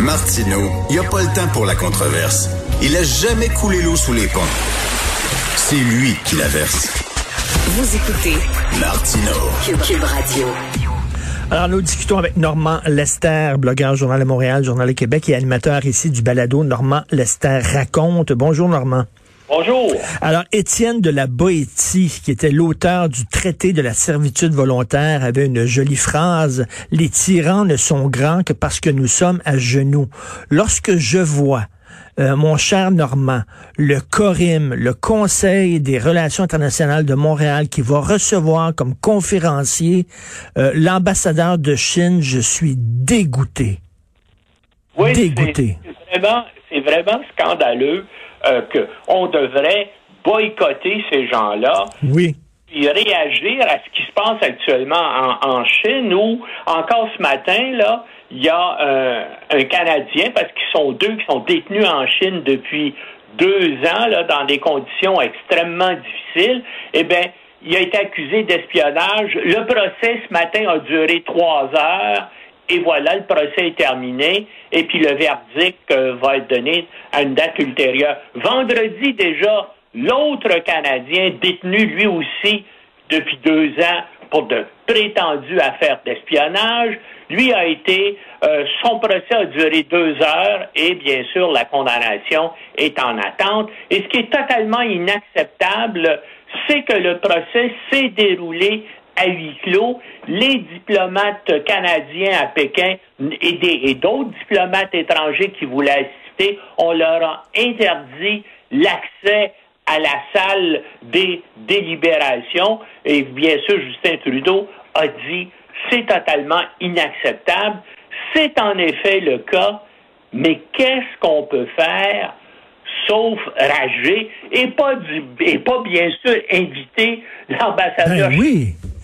Martineau, il n'y a pas le temps pour la controverse. Il a jamais coulé l'eau sous les ponts. C'est lui qui la verse. Vous écoutez Martineau. Cube, Radio. Alors, nous discutons avec Normand Lester, blogueur Journal de Montréal, Journal de Québec et animateur ici du balado Normand Lester raconte. Bonjour Normand. Bonjour. Alors, Étienne de la Boétie, qui était l'auteur du traité de la servitude volontaire, avait une jolie phrase. Les tyrans ne sont grands que parce que nous sommes à genoux. Lorsque je vois euh, mon cher Normand, le CORIM, le Conseil des relations internationales de Montréal, qui va recevoir comme conférencier euh, l'ambassadeur de Chine, je suis dégoûté. Oui, dégoûté. C'est vraiment, vraiment scandaleux euh, qu'on devrait boycotter ces gens-là. Oui. Puis réagir à ce qui se passe actuellement en, en Chine où, encore ce matin, là, il y a euh, un Canadien, parce qu'ils sont deux qui sont détenus en Chine depuis deux ans, là, dans des conditions extrêmement difficiles, eh bien, il a été accusé d'espionnage. Le procès ce matin a duré trois heures. Et voilà, le procès est terminé. Et puis le verdict euh, va être donné à une date ultérieure. Vendredi déjà, l'autre Canadien détenu lui aussi depuis deux ans pour de prétendues affaires d'espionnage, lui a été, euh, son procès a duré deux heures et bien sûr la condamnation est en attente. Et ce qui est totalement inacceptable, c'est que le procès s'est déroulé à huis clos. Les diplomates canadiens à Pékin et d'autres diplomates étrangers qui voulaient assister, on leur a interdit l'accès à la salle des délibérations. Et bien sûr, Justin Trudeau a dit c'est totalement inacceptable. C'est en effet le cas, mais qu'est-ce qu'on peut faire sauf rager et pas du et pas bien sûr inviter l'ambassadeur ben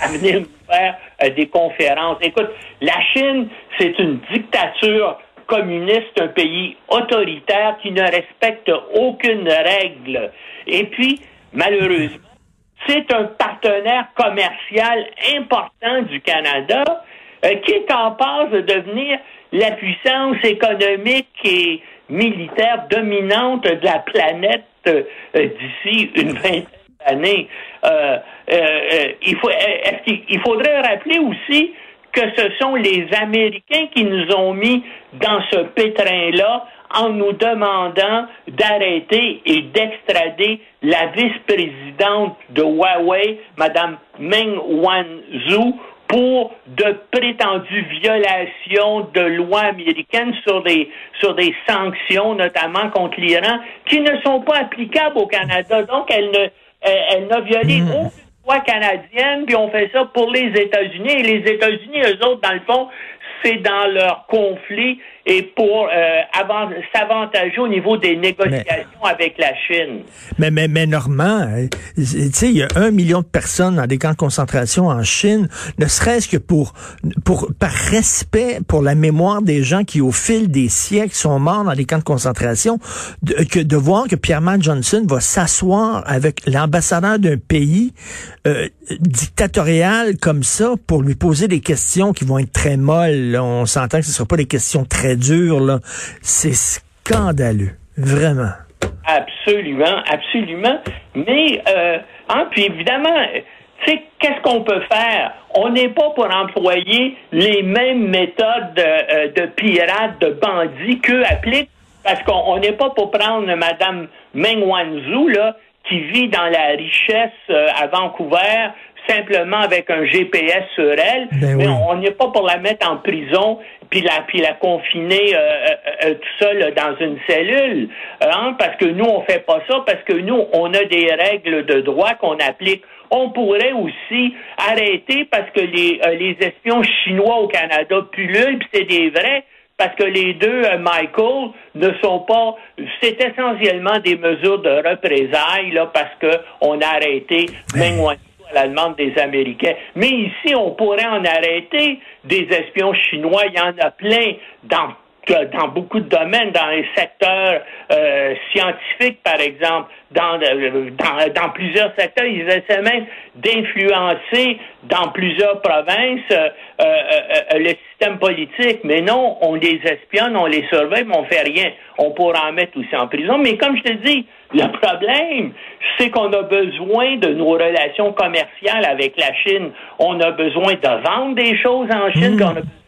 à venir nous faire euh, des conférences. Écoute, la Chine, c'est une dictature communiste, un pays autoritaire qui ne respecte aucune règle. Et puis, malheureusement, c'est un partenaire commercial important du Canada euh, qui est en passe de devenir la puissance économique et militaire dominante de la planète euh, d'ici une vingtaine d'années. Il, faut, il faudrait rappeler aussi que ce sont les Américains qui nous ont mis dans ce pétrin-là en nous demandant d'arrêter et d'extrader la vice-présidente de Huawei, Mme Meng Wanzhou, pour de prétendues violations de lois américaines sur des, sur des sanctions, notamment contre l'Iran, qui ne sont pas applicables au Canada. Donc, elle ne, elle, n'a violé hmm. aucune loi canadienne, puis on fait ça pour les États-Unis. Et les États-Unis, eux autres, dans le fond, c'est dans leur conflit et pour euh, s'avantager au niveau des négociations avec la Chine. Mais, mais, mais Normand, euh, tu sais, il y a un million de personnes dans des camps de concentration en Chine, ne serait-ce que pour, pour, par respect pour la mémoire des gens qui, au fil des siècles, sont morts dans des camps de concentration, de, que de voir que Pierre-Marc Johnson va s'asseoir avec l'ambassadeur d'un pays euh, dictatorial comme ça pour lui poser des questions qui vont être très molles. On s'entend que ce ne sera pas des questions très dures. Là. C'est scandaleux, vraiment. Absolument, absolument. Mais, euh, hein, puis évidemment, tu sais, qu'est-ce qu'on peut faire? On n'est pas pour employer les mêmes méthodes euh, de pirates, de bandits qu'eux appliquent, parce qu'on n'est pas pour prendre Mme Meng Wanzhou, là, qui vit dans la richesse euh, à Vancouver simplement avec un GPS sur elle, ben mais on n'est pas pour la mettre en prison puis la puis la confiner euh, euh, tout seul dans une cellule, hein, parce que nous on fait pas ça parce que nous on a des règles de droit qu'on applique. On pourrait aussi arrêter parce que les les espions chinois au Canada pullulent, puis c'est des vrais parce que les deux, euh, Michael, ne sont pas. C'est essentiellement des mesures de représailles, là, parce que on a arrêté Meng à la demande des Américains. Mais ici, on pourrait en arrêter des espions chinois. Il y en a plein dans dans beaucoup de domaines, dans les secteurs euh, scientifiques, par exemple, dans, euh, dans, dans, plusieurs secteurs, ils essaient même d'influencer dans plusieurs provinces euh, le système politique. Mais non, on les espionne, on les surveille, mais on fait rien. On pourra en mettre aussi en prison. Mais comme je te dis, le problème, c'est qu'on a besoin de nos relations commerciales avec la Chine. On a besoin de vendre des choses en Chine, mmh. on a besoin euh,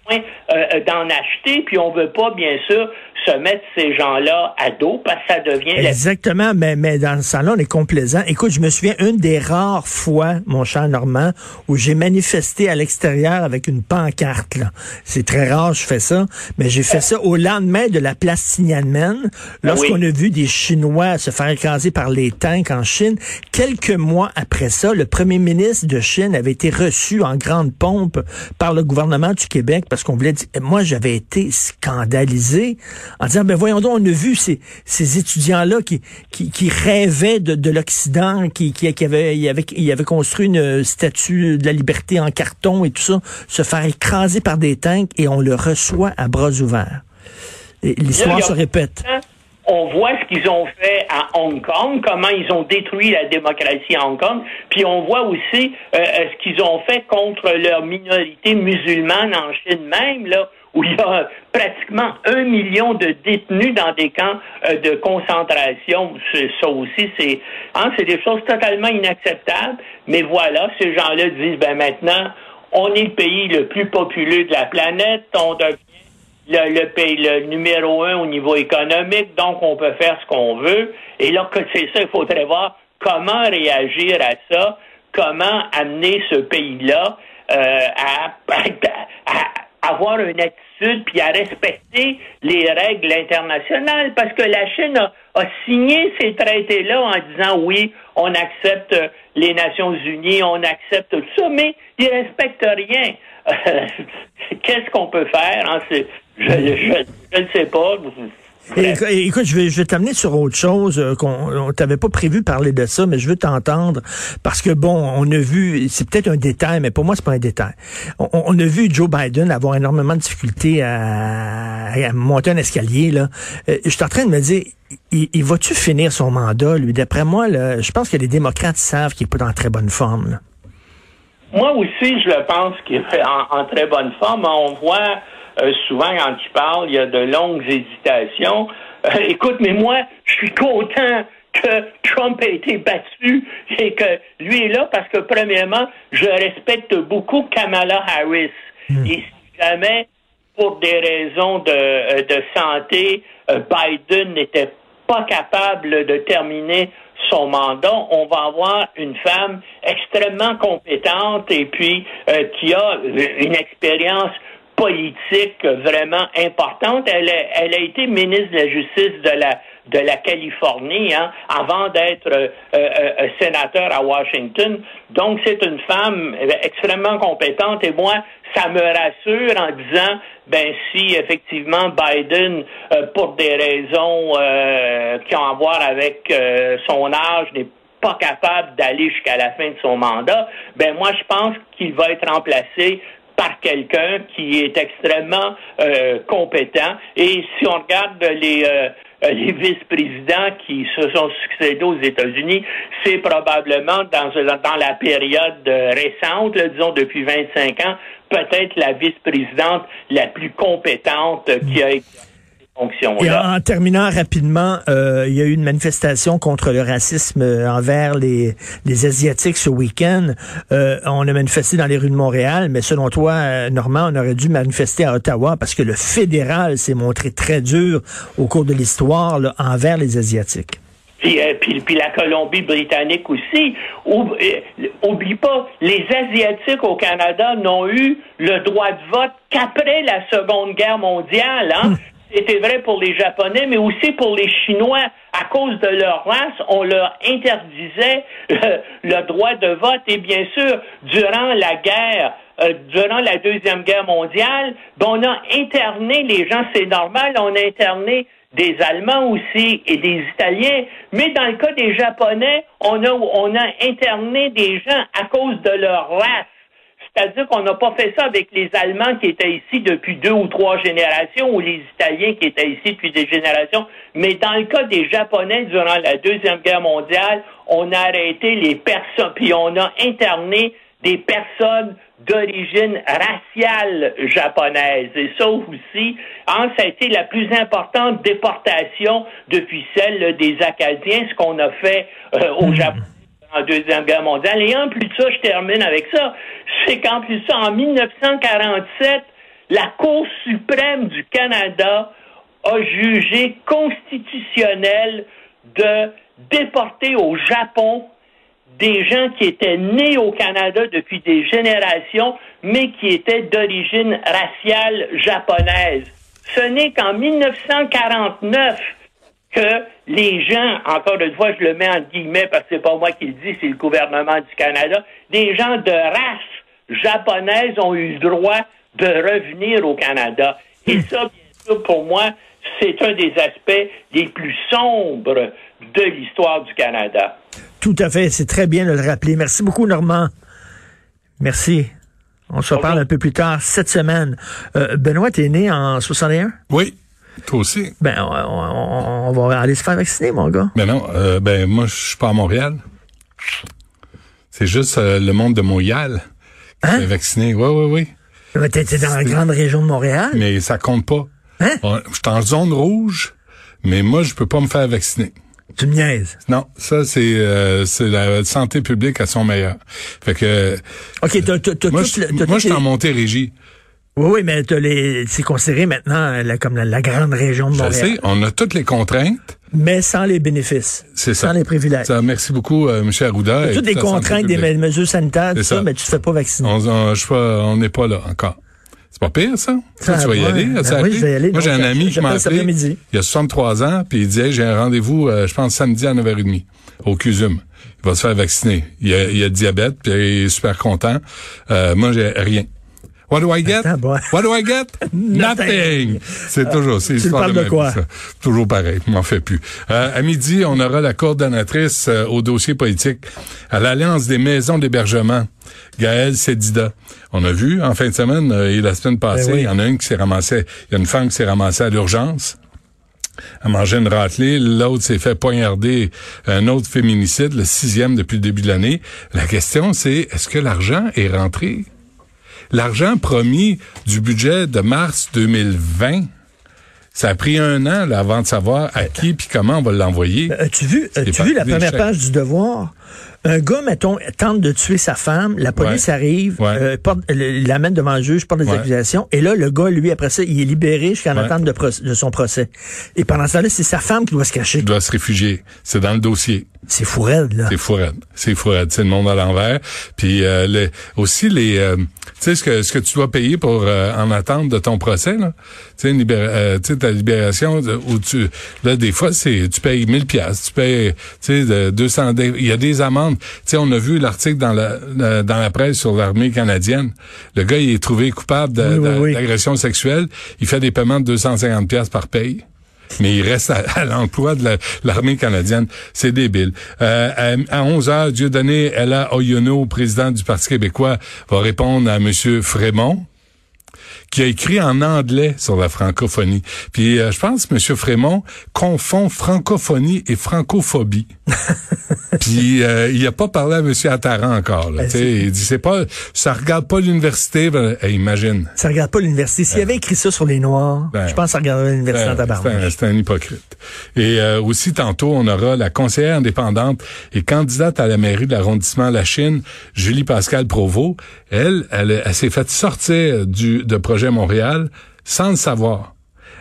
d'en acheter, puis on veut pas, bien sûr, se mettre ces gens-là à dos parce que ça devient... Exactement, mais, mais dans ce salon, on est complaisant. Écoute, je me souviens une des rares fois, mon cher Normand, où j'ai manifesté à l'extérieur avec une pancarte. Là. C'est très rare, je fais ça, mais j'ai fait ça au lendemain de la place Tiananmen, lorsqu'on a vu des Chinois se faire écraser par les tanks en Chine. Quelques mois après ça, le premier ministre de Chine avait été reçu en grande pompe par le gouvernement du Québec parce qu'on voulait dire... Moi, j'avais été scandalisé en disant, ben voyons donc, on a vu ces, ces étudiants-là qui, qui, qui, rêvaient de, de l'Occident, qui, qui, qui avaient, il avait, il avait construit une statue de la liberté en carton et tout ça, se faire écraser par des tanks et on le reçoit à bras ouverts. L'histoire se répète on voit ce qu'ils ont fait à Hong Kong, comment ils ont détruit la démocratie à Hong Kong, puis on voit aussi euh, ce qu'ils ont fait contre leur minorité musulmane en Chine même, là, où il y a pratiquement un million de détenus dans des camps euh, de concentration. Ça aussi, c'est hein, des choses totalement inacceptables. Mais voilà, ces gens-là disent, ben maintenant, on est le pays le plus populeux de la planète, on devient le, pays le numéro un au niveau économique, donc on peut faire ce qu'on veut. Et là, c'est ça, il faudrait voir comment réagir à ça, comment amener ce pays-là euh, à, avoir une attitude puis à respecter les règles internationales, parce que la Chine a, signé ces traités-là en disant oui, on accepte les Nations Unies, on accepte tout ça, mais ils respectent rien. Qu'est-ce qu'on peut faire? Hein? Je ne sais pas. Écoute, je vais, je vais t'amener sur autre chose euh, qu'on t'avait pas prévu parler de ça, mais je veux t'entendre parce que bon, on a vu, c'est peut-être un détail, mais pour moi c'est pas un détail. On, a vu Joe Biden avoir énormément de difficultés à, monter un escalier là. Euh, je suis en train de me dire, il, va-tu finir son mandat lui? D'après moi, là, je pense que les démocrates savent qu'il est pas dans très bonne forme. Moi aussi, je pense qu'il est en, en très bonne forme. On voit euh, souvent, quand il parle, il y a de longues hésitations. Euh, écoute, mais moi, je suis content que Trump ait été battu et que lui est là parce que, premièrement, je respecte beaucoup Kamala Harris. Hmm. Et si jamais, pour des raisons de, euh, de santé, Biden n'était pas capable de terminer son mandat, on va avoir une femme extrêmement compétente et puis qui a une expérience politique vraiment importante. Elle a, elle a été ministre de la Justice de la de la Californie hein, avant d'être euh, euh, euh, sénateur à Washington. Donc c'est une femme extrêmement compétente et moi ça me rassure en disant ben si effectivement Biden pour des raisons qui ont à voir avec son âge n'est pas capable d'aller jusqu'à la fin de son mandat, ben moi je pense qu'il va être remplacé par quelqu'un qui est extrêmement euh, compétent. Et si on regarde les euh, les vice-présidents qui se sont succédés aux États-Unis, c'est probablement dans, dans la période récente, disons depuis 25 ans, peut-être la vice-présidente la plus compétente qui a été et en, terminant rapidement, euh, il y a eu une manifestation contre le racisme euh, envers les, les Asiatiques ce week-end. Euh, on a manifesté dans les rues de Montréal, mais selon toi, Normand, on aurait dû manifester à Ottawa parce que le fédéral s'est montré très dur au cours de l'histoire envers les Asiatiques. Puis, puis, puis, la Colombie-Britannique aussi. Oublie pas, les Asiatiques au Canada n'ont eu le droit de vote qu'après la Seconde Guerre mondiale. Hein? C'était vrai pour les Japonais, mais aussi pour les Chinois. À cause de leur race, on leur interdisait le droit de vote. Et bien sûr, durant la guerre, euh, durant la Deuxième Guerre mondiale, ben, on a interné les gens, c'est normal, on a interné des Allemands aussi et des Italiens, mais dans le cas des Japonais, on a, on a interné des gens à cause de leur race C'est-à-dire qu'on n'a pas fait ça avec les Allemands qui étaient ici depuis deux ou trois générations ou les Italiens qui étaient ici depuis des générations. Mais dans le cas des Japonais durant la Deuxième Guerre mondiale, on a arrêté les personnes, puis on a interné des personnes d'origine raciale japonaise. Et ça aussi, hein, ça a été la plus importante déportation depuis celle des Acadiens, ce qu'on a fait euh, au Japon en Deuxième Guerre mondiale. Et en plus de ça, je termine avec ça, c'est qu'en plus de ça, en 1947, la Cour suprême du Canada a jugé constitutionnel de déporter au Japon des gens qui étaient nés au Canada depuis des générations, mais qui étaient d'origine raciale japonaise. Ce n'est qu'en 1949 que les gens, encore une fois, je le mets en guillemets parce que c'est pas moi qui le dis, c'est le gouvernement du Canada, des gens de race japonaise ont eu le droit de revenir au Canada. Et ça, bien sûr, pour moi, c'est un des aspects les plus sombres de l'histoire du Canada. Tout à fait, c'est très bien de le rappeler. Merci beaucoup, Normand. Merci. On se reparle un peu plus tard cette semaine. Euh, Benoît, t'es né en 61? Oui. Toi aussi. Ben, on, va aller se faire vacciner, mon gars. Ben non, euh, ben moi, je suis pas à Montréal. C'est juste euh, le monde de Montréal qui hein? vacciner. Oui, oui, oui. Mais t'étais dans la grande région de Montréal? Mais ça compte pas. Hein? Je suis en zone rouge, mais moi, je peux pas me faire vacciner. Tu me niaises. Non, ça c'est euh, c'est la santé publique à son meilleur. Fait que OK, t'as, t'as, moi, je, moi je suis en Montérégie. Oui, oui, mais les, c'est considéré maintenant comme la, grande région de Montréal. Je sais, on a toutes les contraintes. Mais sans les bénéfices. C'est ça. Sans les privilèges. Ça, merci beaucoup, euh, M. Arruda. Toutes les contraintes des mesures sanitaires, tout ça, mais tu te fais pas vacciner. On n'est pas là encore. C'est pas pire, ça? ça tu vas y aller? Ben oui, je vais y aller. Moi, j'ai un ami qui m'a appelé. Il a 63 ans, puis il disait, j'ai un rendez-vous, euh, je pense, samedi à 9h30, au CUSUM. Il va se faire vacciner. Il a, il a diabète, puis il est super content. Euh, moi, j'ai rien. What do I get? What do I get? Nothing. C'est toujours, c'est histoire de, de quoi? Toujours pareil, m'en fais plus. Euh, à midi, on aura la coordonnatrice euh, au dossier politique à l'Alliance des maisons d'hébergement, Gaëlle Sedida. On a vu en fin de semaine euh, et la semaine passée, ben il y en a une qui s'est ramassée, il y a une femme qui s'est ramassée à l'urgence à manger une raclée. L'autre s'est fait poignarder un autre féminicide, le sixième depuis le début de l'année. La question, c'est est-ce que l'argent est rentré? L'argent promis du budget de mars 2020, ça a pris un an avant de savoir à qui puis comment on va l'envoyer. Euh, as-tu vu, as-tu vu la première page du devoir? Un gars, mettons, tente de tuer sa femme, la police arrive, euh, l'amène devant le juge, porte des accusations, et là, le gars, lui, après ça, il est libéré jusqu'en attente de, de, son procès. Et pendant ce temps-là, c'est sa femme qui doit se cacher. Il doit se réfugier. C'est dans le dossier. C'est fourette, là. C'est fourette. C'est fourette. C'est le monde à l'envers. Puis euh, aussi les, euh, tu sais ce que ce que tu dois payer pour euh, en attente de ton procès là. Tu sais sais ta libération où tu là des fois c'est tu payes 1000 pièces, tu payes tu sais 200 il y a des amendes. Tu sais on a vu l'article dans la, dans la presse sur l'armée canadienne. Le gars il est trouvé coupable d'agression sexuelle, il fait des paiements de 250 pièces par paye mais il reste à, l'emploi de l'armée canadienne. C'est débile. Euh, à, 11 heures, Dieudonné Ella Oyono, président du Parti québécois, va répondre à M. Frémont qui a écrit en anglais sur la francophonie. Puis euh, je pense que M. Frémont confond francophonie et francophobie. Puis euh, il a pas parlé à M. Attaran encore. Là, ben, il dit c'est pas ça regarde pas l'université. Ben, imagine. Ça regarde pas l'université. S'il avait écrit ça sur les Noirs, ben, je pense que ça regarderait l'université ben, en C'est un, hypocrite. Et euh, aussi tantôt on aura la conseillère indépendante et candidate à la mairie de l'arrondissement La Chine, Julie Pascal Provost. Elle, elle, elle s'est faite sortir du de projet Montréal sans le savoir.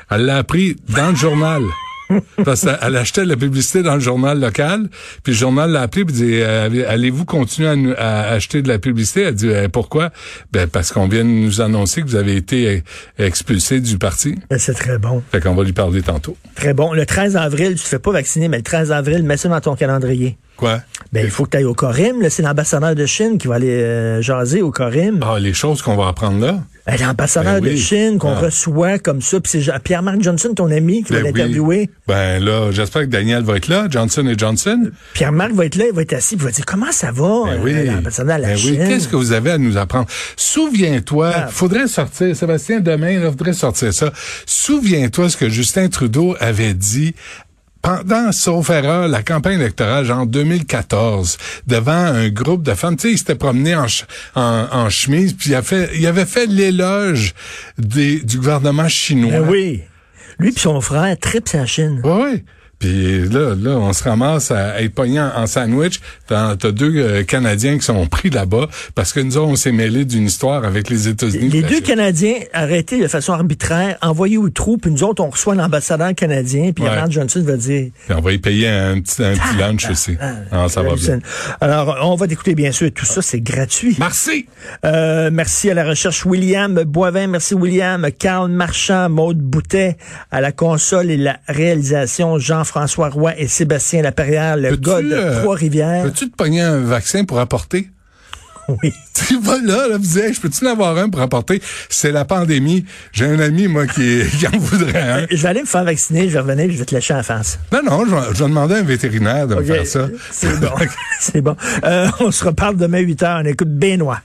Elle l'a appris dans le journal. Parce qu'elle achetait la publicité dans le journal local, puis le journal l'a appelé et dit euh, allez-vous continuer à, acheter de la publicité? Elle dit eh, pourquoi? Ben parce qu'on vient de nous annoncer que vous avez été expulsé du parti. Ben, c'est très bon. Fait qu'on va lui parler tantôt. Très bon. Le 13 avril, tu te fais pas vacciner, mais le 13 avril, mets ça dans ton calendrier. Quoi? Ben, il faut que tu ailles au Corim. C'est l'ambassadeur de Chine qui va aller euh, jaser au Corim. Ah, les choses qu'on va apprendre là? Euh, L'ambassadeur Ben de oui. Chine qu'on Ah. reçoit comme ça, puis c'est Pierre-Marc Johnson, ton ami, qui va Ben oui. l'interviewer. Ben là, j'espère que Daniel va être là, Johnson et Johnson. Pierre-Marc va être là, il va être assis, il va dire comment ça va, Ben euh, oui. l'ambassadeur à la Ben oui. Chine? Qu'est-ce que vous avez à nous apprendre? Souviens-toi, Ah. faudrait sortir, Sébastien, demain, il faudrait sortir ça. Souviens-toi ce que Justin Trudeau avait dit pendant, sauf erreur, la campagne électorale, genre 2014, devant un groupe de femmes, tu sais, il s'était promené en, en, en chemise, puis il, a fait, il avait fait l'éloge des- du gouvernement chinois. Ben oui. Lui puis son frère tripent sa Chine. Oui, oui. Puis là, là, on se ramasse à être pogné en, sandwich. T'as t'as deux euh, Canadiens qui sont pris là-bas parce que nous autres, on s'est mêlé d'une histoire avec les États-Unis. Les deux Canadiens arrêtés de façon arbitraire, envoyés au trou, puis nous autres, on reçoit l'ambassadeur canadien, puis Ouais. Pierre-Marc Johnson va dire... Puis on va y payer un petit, un petit lunch aussi. Ah, ça va bien. Alors, on va t'écouter, bien sûr. Tout ça, c'est gratuit. Merci. Euh, merci à la recherche William Boivin, merci William, Carl Marchand, Maude Boutet, à la console et la réalisation, Jean-François Roy et Sébastien Laperrière, le gars de euh, Trois-Rivières. Peux-tu te pogner un vaccin pour apporter? Oui. Tu vas là, là, vous je peux-tu en avoir un pour apporter? C'est la pandémie. J'ai un ami, moi, qui, qui en voudrait un. Je vais aller me faire vacciner, je vais revenir, je vais te lâcher en face. Non, non, je vais, je vais demander à un vétérinaire de me faire ça. C'est bon. C'est bon. Euh, on se reparle demain 8 h. On écoute Benoît.